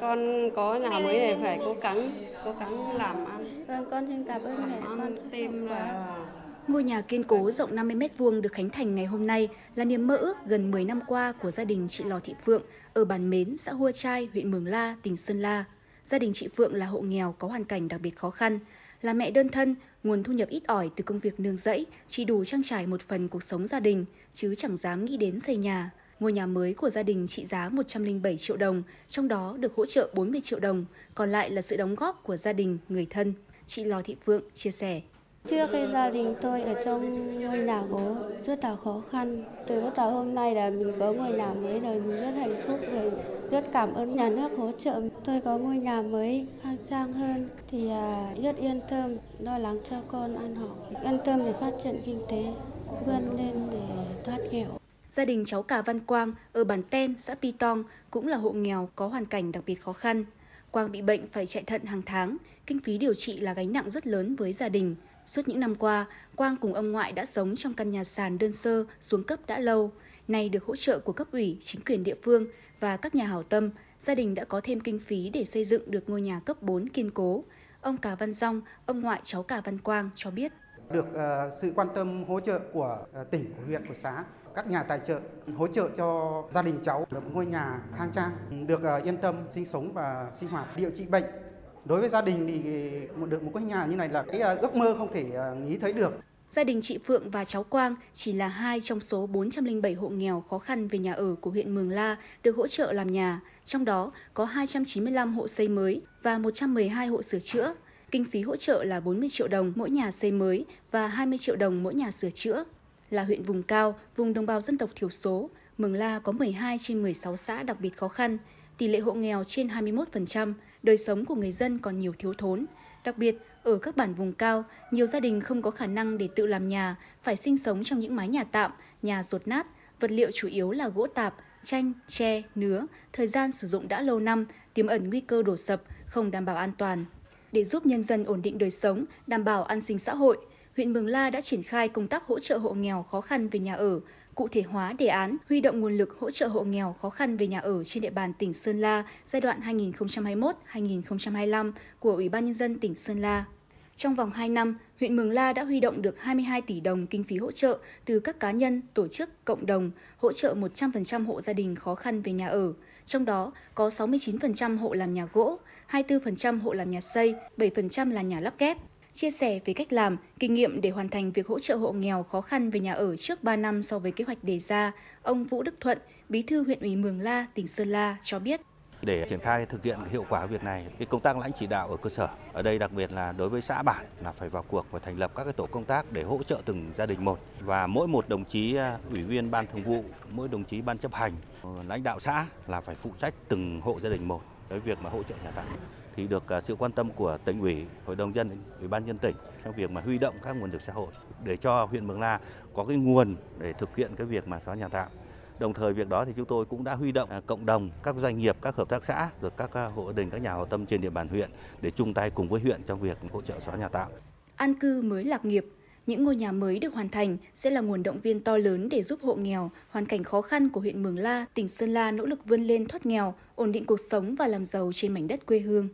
con có nhà mới này phải cố gắng cố gắng làm ăn vâng con xin cảm ơn mẹ con tìm là Ngôi nhà kiên cố rộng 50 m2 được khánh thành ngày hôm nay là niềm mơ ước gần 10 năm qua của gia đình chị Lò Thị Phượng ở bản Mến, xã Hua Trai, huyện Mường La, tỉnh Sơn La. Gia đình chị Phượng là hộ nghèo có hoàn cảnh đặc biệt khó khăn. Là mẹ đơn thân, nguồn thu nhập ít ỏi từ công việc nương rẫy chỉ đủ trang trải một phần cuộc sống gia đình, chứ chẳng dám nghĩ đến xây nhà. Ngôi nhà mới của gia đình trị giá 107 triệu đồng, trong đó được hỗ trợ 40 triệu đồng, còn lại là sự đóng góp của gia đình, người thân. Chị Lò Thị Phượng chia sẻ. Trước cái gia đình tôi ở trong ngôi nhà gỗ rất là khó khăn. Từ bắt đầu hôm nay là mình có ngôi nhà mới rồi, mình rất hạnh phúc rồi. Rất cảm ơn nhà nước hỗ trợ. Tôi có ngôi nhà mới khang trang hơn thì à, rất yên tâm, lo lắng cho con ăn học. Yên tâm để phát triển kinh tế, vươn lên để thoát nghèo. Gia đình cháu Cà Văn Quang ở bản Ten, xã Pi Tong cũng là hộ nghèo có hoàn cảnh đặc biệt khó khăn. Quang bị bệnh phải chạy thận hàng tháng, kinh phí điều trị là gánh nặng rất lớn với gia đình. Suốt những năm qua, Quang cùng ông ngoại đã sống trong căn nhà sàn đơn sơ xuống cấp đã lâu. Nay được hỗ trợ của cấp ủy, chính quyền địa phương và các nhà hảo tâm, gia đình đã có thêm kinh phí để xây dựng được ngôi nhà cấp 4 kiên cố. Ông Cà Văn Dong, ông ngoại cháu Cà Văn Quang cho biết. Được uh, sự quan tâm hỗ trợ của uh, tỉnh, của huyện, của xã, các nhà tài trợ hỗ trợ cho gia đình cháu được ngôi nhà khang trang, được ờ, yên tâm sinh sống và sinh hoạt điều trị bệnh đối với gia đình thì được một cái nhà như này là cái ờ, ước mơ không thể ờ, nghĩ thấy được. Gia đình chị Phượng và cháu Quang chỉ là hai trong số 407 hộ nghèo khó khăn về nhà ở của huyện Mường La được hỗ trợ làm nhà, trong đó có 295 hộ xây mới và 112 hộ sửa chữa. Kinh phí hỗ trợ là 40 triệu đồng mỗi nhà xây mới và 20 triệu đồng mỗi nhà sửa chữa. Là huyện vùng cao, vùng đồng bào dân tộc thiểu số, Mường La có 12 trên 16 xã đặc biệt khó khăn, tỷ lệ hộ nghèo trên 21%, đời sống của người dân còn nhiều thiếu thốn. Đặc biệt, ở các bản vùng cao, nhiều gia đình không có khả năng để tự làm nhà, phải sinh sống trong những mái nhà tạm, nhà rột nát, vật liệu chủ yếu là gỗ tạp, chanh, tre, nứa, thời gian sử dụng đã lâu năm, tiềm ẩn nguy cơ đổ sập, không đảm bảo an toàn. Để giúp nhân dân ổn định đời sống, đảm bảo an sinh xã hội, huyện Mường La đã triển khai công tác hỗ trợ hộ nghèo khó khăn về nhà ở, cụ thể hóa đề án huy động nguồn lực hỗ trợ hộ nghèo khó khăn về nhà ở trên địa bàn tỉnh Sơn La giai đoạn 2021-2025 của Ủy ban Nhân dân tỉnh Sơn La. Trong vòng 2 năm, huyện Mường La đã huy động được 22 tỷ đồng kinh phí hỗ trợ từ các cá nhân, tổ chức, cộng đồng, hỗ trợ 100% hộ gia đình khó khăn về nhà ở. Trong đó có 69% hộ làm nhà gỗ, 24% hộ làm nhà xây, 7% là nhà lắp ghép chia sẻ về cách làm, kinh nghiệm để hoàn thành việc hỗ trợ hộ nghèo khó khăn về nhà ở trước 3 năm so với kế hoạch đề ra, ông Vũ Đức Thuận, Bí thư huyện ủy Mường La, tỉnh Sơn La cho biết. Để triển khai thực hiện hiệu quả việc này, cái công tác lãnh chỉ đạo ở cơ sở, ở đây đặc biệt là đối với xã bản là phải vào cuộc và thành lập các cái tổ công tác để hỗ trợ từng gia đình một và mỗi một đồng chí à, ủy viên ban thường vụ, mỗi đồng chí ban chấp hành, ờ, lãnh đạo xã là phải phụ trách từng hộ gia đình một cái việc mà hỗ trợ nhà tạm thì được à, sự quan tâm của tỉnh ủy, hội đồng dân, ủy ban nhân tỉnh trong việc mà huy động các nguồn lực xã hội để cho huyện Mường La có cái nguồn để thực hiện cái việc mà xóa nhà tạm. Đồng thời việc đó thì chúng tôi cũng đã huy động à, cộng đồng, các doanh nghiệp, các hợp tác xã, rồi các à, hộ đình, các nhà hảo tâm trên địa bàn huyện để chung tay cùng với huyện trong việc hỗ trợ xóa nhà tạm. An cư mới lạc nghiệp, những ngôi nhà mới được hoàn thành sẽ là nguồn động viên to lớn để giúp hộ nghèo, hoàn cảnh khó khăn của huyện Mường La, tỉnh Sơn La nỗ lực vươn lên thoát nghèo, ổn định cuộc sống và làm giàu trên mảnh đất quê hương.